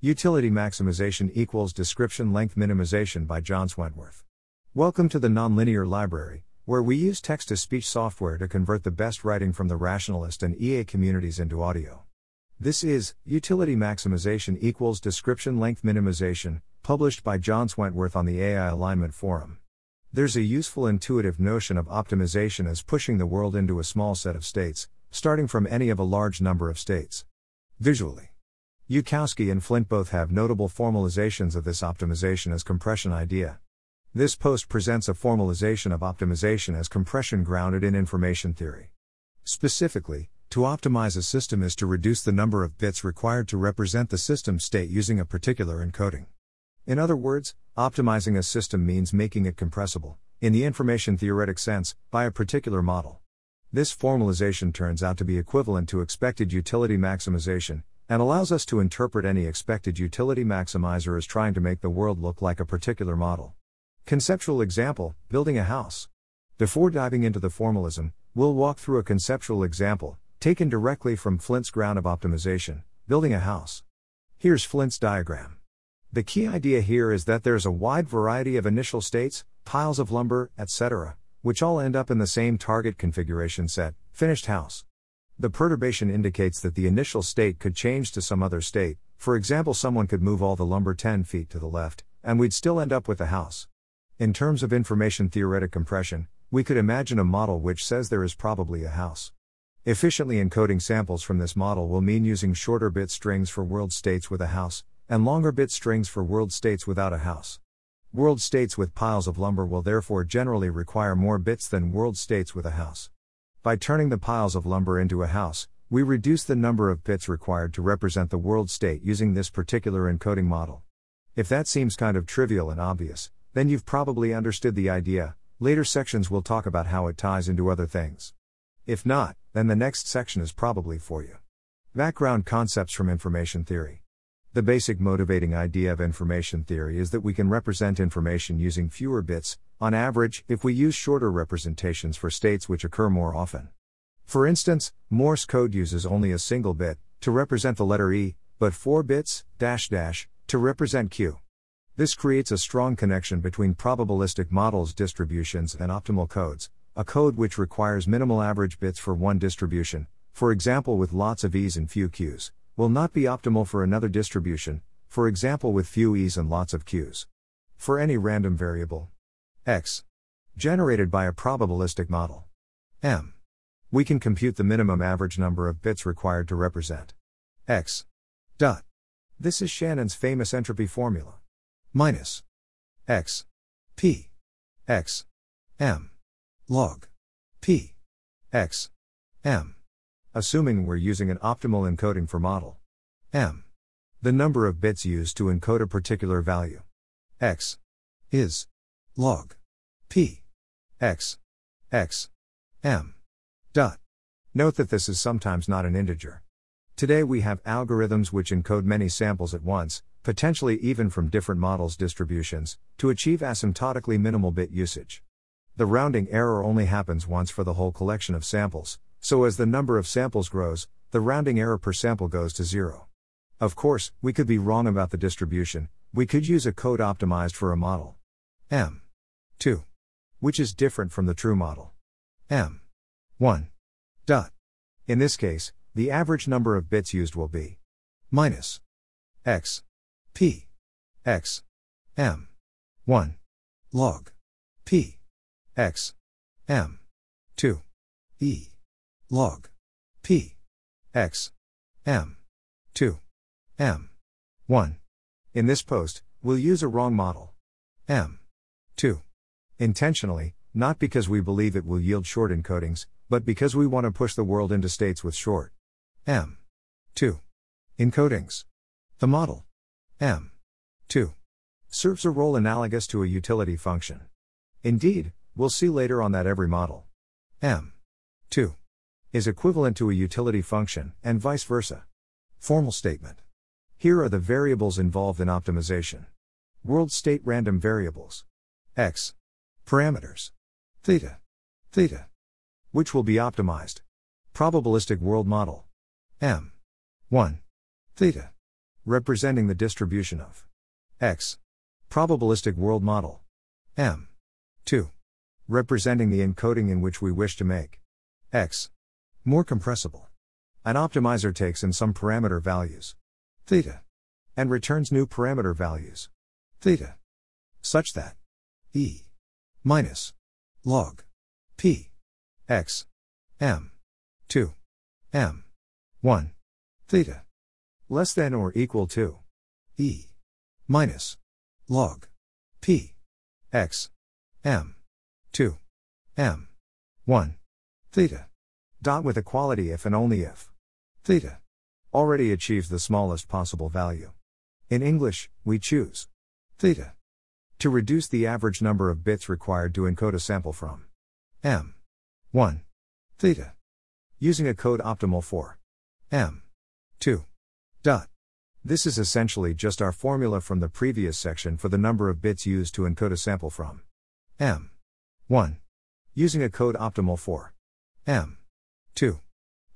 Utility maximization equals description length minimization by John Wentworth. Welcome to the Nonlinear Library, where we use text to speech software to convert the best writing from the rationalist and EA communities into audio. This is Utility Maximization equals Description Length Minimization, published by John Wentworth on the AI Alignment Forum. There's a useful intuitive notion of optimization as pushing the world into a small set of states, starting from any of a large number of states. Visually. Yudkowsky and Flint both have notable formalizations of this optimization as compression idea. This post presents a formalization of optimization as compression grounded in information theory. Specifically, to optimize a system is to reduce the number of bits required to represent the system state using a particular encoding. In other words, optimizing a system means making it compressible, in the information theoretic sense, by a particular model. This formalization turns out to be equivalent to expected utility maximization, and allows us to interpret any expected utility maximizer as trying to make the world look like a particular model. Conceptual example building a house. Before diving into the formalism, we'll walk through a conceptual example, taken directly from Flint's ground of optimization building a house. Here's Flint's diagram. The key idea here is that there's a wide variety of initial states, piles of lumber, etc., which all end up in the same target configuration set, finished house. The perturbation indicates that the initial state could change to some other state, for example, someone could move all the lumber 10 feet to the left, and we'd still end up with the house. In terms of information theoretic compression, we could imagine a model which says there is probably a house. Efficiently encoding samples from this model will mean using shorter bit strings for world states with a house, and longer bit strings for world states without a house. World states with piles of lumber will therefore generally require more bits than world states with a house. By turning the piles of lumber into a house, we reduce the number of bits required to represent the world state using this particular encoding model. If that seems kind of trivial and obvious, then you've probably understood the idea. Later sections will talk about how it ties into other things. If not, then the next section is probably for you. Background concepts from information theory. The basic motivating idea of information theory is that we can represent information using fewer bits, on average, if we use shorter representations for states which occur more often. For instance, Morse code uses only a single bit, to represent the letter E, but 4 bits, dash dash, to represent Q. This creates a strong connection between probabilistic models distributions and optimal codes, a code which requires minimal average bits for one distribution, for example with lots of E's and few Q's, will not be optimal for another distribution, for example with few E's and lots of Q's. For any random variable, x generated by a probabilistic model. M we can compute the minimum average number of bits required to represent. X dot. This is shannon's famous entropy formula. Minus x p x m log p x m assuming we're using an optimal encoding for model. M the number of bits used to encode a particular value. X is log P X X M dot. Note that this is sometimes not an integer. Today we have algorithms which encode many samples at once, potentially even from different models distributions, to achieve asymptotically minimal bit usage. The rounding error only happens once for the whole collection of samples, so as the number of samples grows, the rounding error per sample goes to zero. Of course, we could be wrong about the distribution, we could use a code optimized for a model. M. 2 which is different from the true model. M. 1. Dot. In this case, the average number of bits used will be minus x p x m. 1 log p x m 2 e. Log p x m 2 m. 1 in this post we'll use a wrong model. M 2 Intentionally, not because we believe it will yield short encodings, but because we want to push the world into states with short M. 2. Encodings. The model M. 2. serves a role analogous to a utility function. Indeed, we'll see later on that every model M. 2. is equivalent to a utility function, and vice versa. Formal statement. Here are the variables involved in optimization. World state random variables. X. Parameters. Theta. Theta. Which will be optimized. Probabilistic world model. M. 1. Theta. representing the distribution of x. Probabilistic world model m. 2. Representing the encoding in which we wish to make x more compressible. An optimizer takes in some parameter values theta and returns new parameter values theta such that e minus log p x m 2 m 1 theta less than or equal to e minus log p x m 2 m 1 theta dot with equality if and only if theta already achieves the smallest possible value. In english we choose theta to reduce the average number of bits required to encode a sample from m 1 theta using a code optimal for m 2 dot this is essentially just our formula from the previous section for the number of bits used to encode a sample from M. 1. Using a code optimal for M. 2.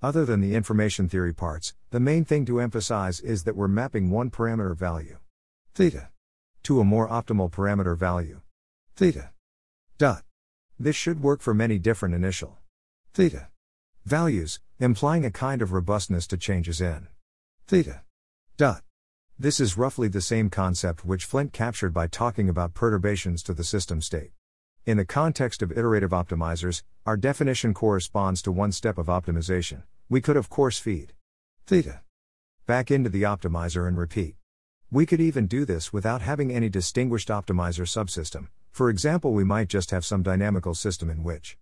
Other than the information theory parts, the main thing to emphasize is that we're mapping one parameter value, theta, to a more optimal parameter value, theta. Dot. This should work for many different initial theta values, implying a kind of robustness to changes in theta. Dot. This is roughly the same concept which Flint captured by talking about perturbations to the system state. In the context of iterative optimizers, our definition corresponds to one step of optimization. We could, of course, feed theta back into the optimizer and repeat. We could even do this without having any distinguished optimizer subsystem. For example, we might just have some dynamical system in which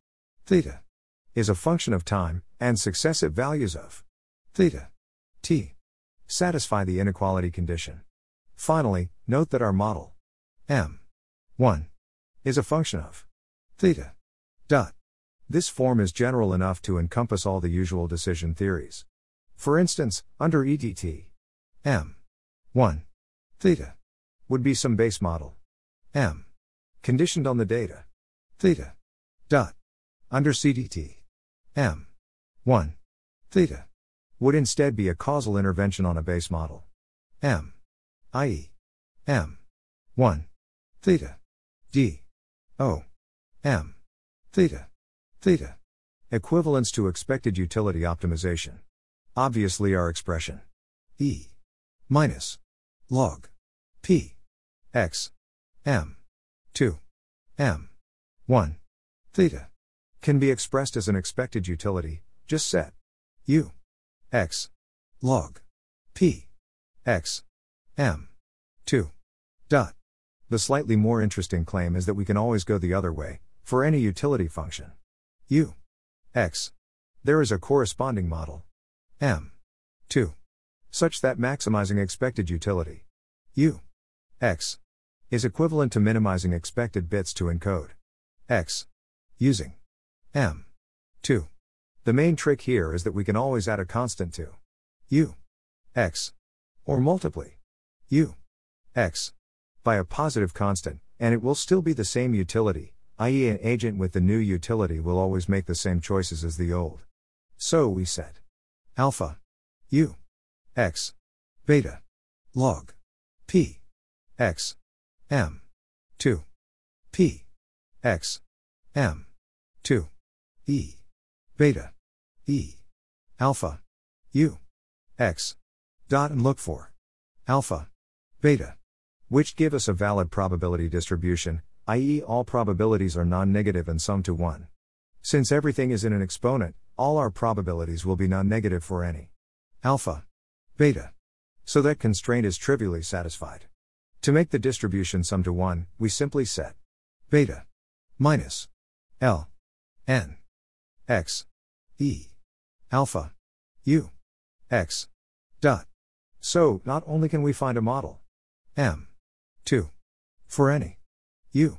theta is a function of time and successive values of theta t satisfy the inequality condition. Finally, note that our model m 1 is a function of theta dot. This form is general enough to encompass all the usual decision theories. For instance, under EDT, m 1 theta would be some base model m conditioned on the data theta dot under CDT m 1 theta would instead be a causal intervention on a base model. M. i.e. M. 1. Theta. D. O. M. Theta. Theta. Equivalence to expected utility optimization. Obviously, our expression E. minus log P. X. M. 2. M. 1. Theta. Can be expressed as an expected utility, just set U x log p x m 2 dot. The slightly more interesting claim is that we can always go the other way for any utility function u x. There is a corresponding model m 2 such that maximizing expected utility u x is equivalent to minimizing expected bits to encode x using m 2 the main trick here is that we can always add a constant to u x or multiply u x by a positive constant, and it will still be the same utility, i.e., an agent with the new utility will always make the same choices as the old. So we set alpha u x beta log p x. M. 2 p. X. M. 2 e. Beta. E. Alpha. U. X. Dot and look for. Alpha. Beta. Which give us a valid probability distribution i.e. all probabilities are non-negative and sum to 1 since everything is in an exponent all our probabilities will be non-negative for any. Alpha. Beta. So that constraint is trivially satisfied to make the distribution sum to 1 we simply set beta minus l n x E. Alpha. U. X. Dot. So, not only can we find a model M. 2. For any U.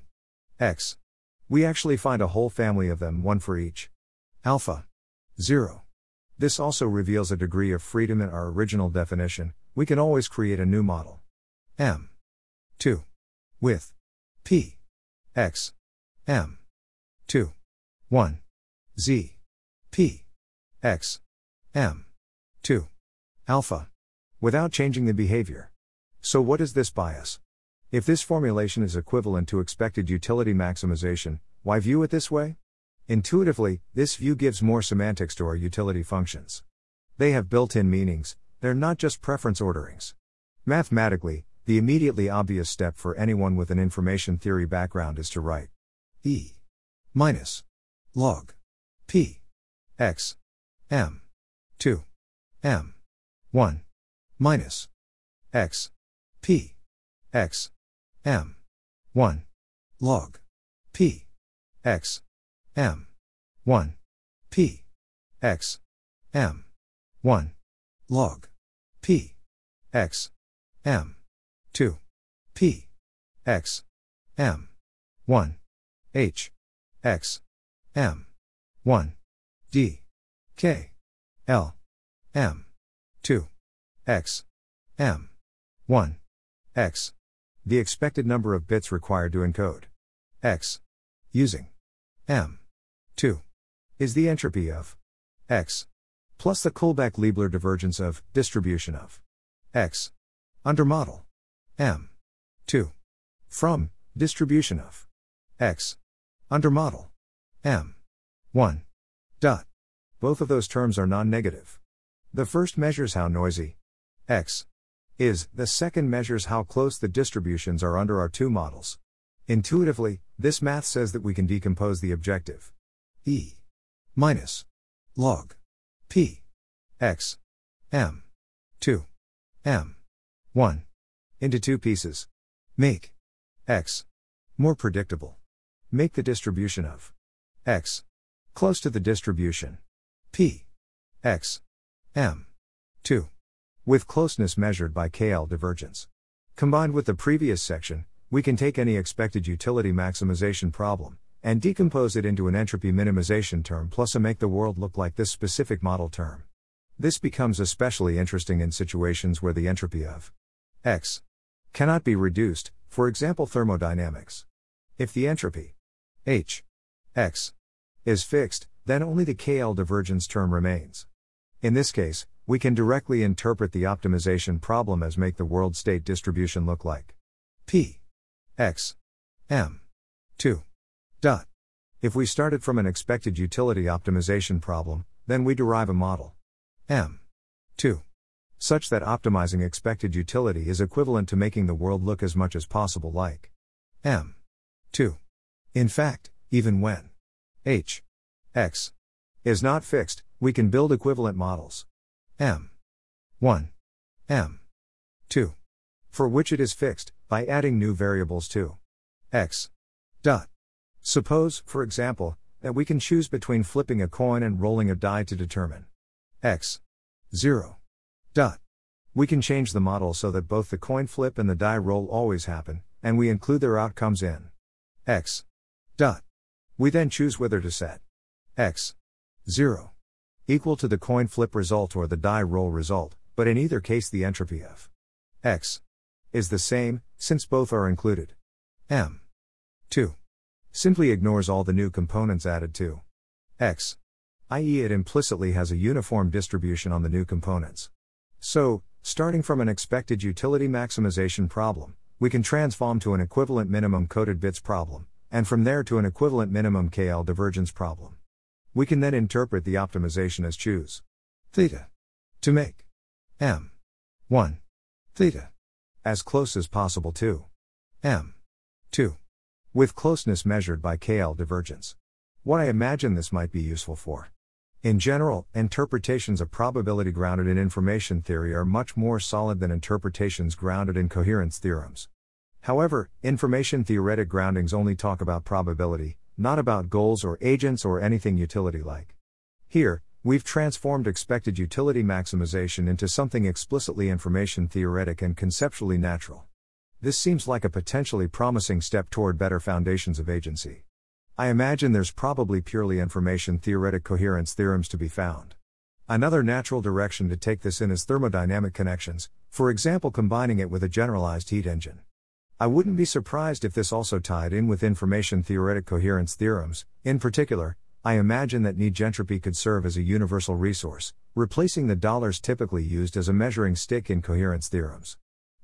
X. We actually find a whole family of them, one for each. Alpha. 0. This also reveals a degree of freedom in our original definition, we can always create a new model. M. 2. With P. X. M. 2. 1. Z. P. X. M. 2. Alpha. without changing the behavior. So, what is this bias? If this formulation is equivalent to expected utility maximization, why view it this way? Intuitively, this view gives more semantics to our utility functions. They have built in meanings, they're not just preference orderings. Mathematically, the immediately obvious step for anyone with an information theory background is to write E minus log P x m 2 m 1 minus x p x m 1 log p x m 1 p x m 1 log p x m 2 p. X. M. 1 h. X. M. 1 d. K. L. M. 2 x. M. 1 x. The expected number of bits required to encode. X. Using. M. 2 is the entropy of. X. Plus the Kullback-Leibler divergence of distribution of. X. Under model m. 2 from distribution of. X. Under model. M. 1 dot. Both of those terms are non-negative. The first measures how noisy. X. Is, the second measures how close the distributions are under our two models. Intuitively, this math says that we can decompose the objective. E. Minus. Log. P. X. M. 2 m. 1 into two pieces. Make x more predictable. Make the distribution of x close to the distribution p x m 2 with closeness measured by KL divergence. Combined with the previous section, we can take any expected utility maximization problem and decompose it into an entropy minimization term plus a make the world look like this specific model term. This becomes especially interesting in situations where the entropy of x cannot be reduced, for example thermodynamics. If the entropy h x is fixed, then only the KL divergence term remains. In this case, we can directly interpret the optimization problem as make the world state distribution look like P x m 2 dot. If we started from an expected utility optimization problem, then we derive a model m 2 such that optimizing expected utility is equivalent to making the world look as much as possible like m 2. In fact, even when h x is not fixed, we can build equivalent models. M 1, M 2, for which it is fixed, by adding new variables to x. Dot. Suppose, for example, that we can choose between flipping a coin and rolling a die to determine x. 0. Dot. We can change the model so that both the coin flip and the die roll always happen, and we include their outcomes in x. Dot. We then choose whether to set x. 0 equal to the coin flip result or the die roll result, but in either case the entropy of x is the same, since both are included. m 2 simply ignores all the new components added to x, i.e., it implicitly has a uniform distribution on the new components. So, starting from an expected utility maximization problem, we can transform to an equivalent minimum coded bits problem, and from there to an equivalent minimum KL divergence problem. We can then interpret the optimization as choose theta to make m 1 theta as close as possible to m 2 with closeness measured by KL divergence. What I imagine this might be useful for. In general, interpretations of probability grounded in information theory are much more solid than interpretations grounded in coherence theorems. However, information theoretic groundings only talk about probability, not about goals or agents or anything utility like. Here, we've transformed expected utility maximization into something explicitly information theoretic and conceptually natural. This seems like a potentially promising step toward better foundations of agency. I imagine there's probably purely information theoretic coherence theorems to be found. Another natural direction to take this in is thermodynamic connections, for example, combining it with a generalized heat engine. I wouldn't be surprised if this also tied in with information theoretic coherence theorems, in particular, I imagine that negentropy could serve as a universal resource, replacing the dollars typically used as a measuring stick in coherence theorems.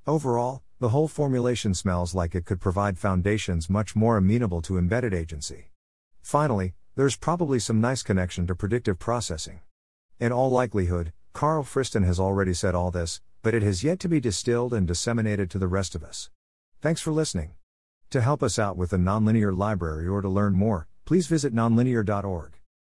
Overall, the whole formulation smells like it could provide foundations much more amenable to embedded agency. Finally, there's probably some nice connection to predictive processing. In all likelihood, Karl Friston has already said all this, but it has yet to be distilled and disseminated to the rest of us. Thanks for listening. To help us out with the Nonlinear Library or to learn more, please visit nonlinear.org.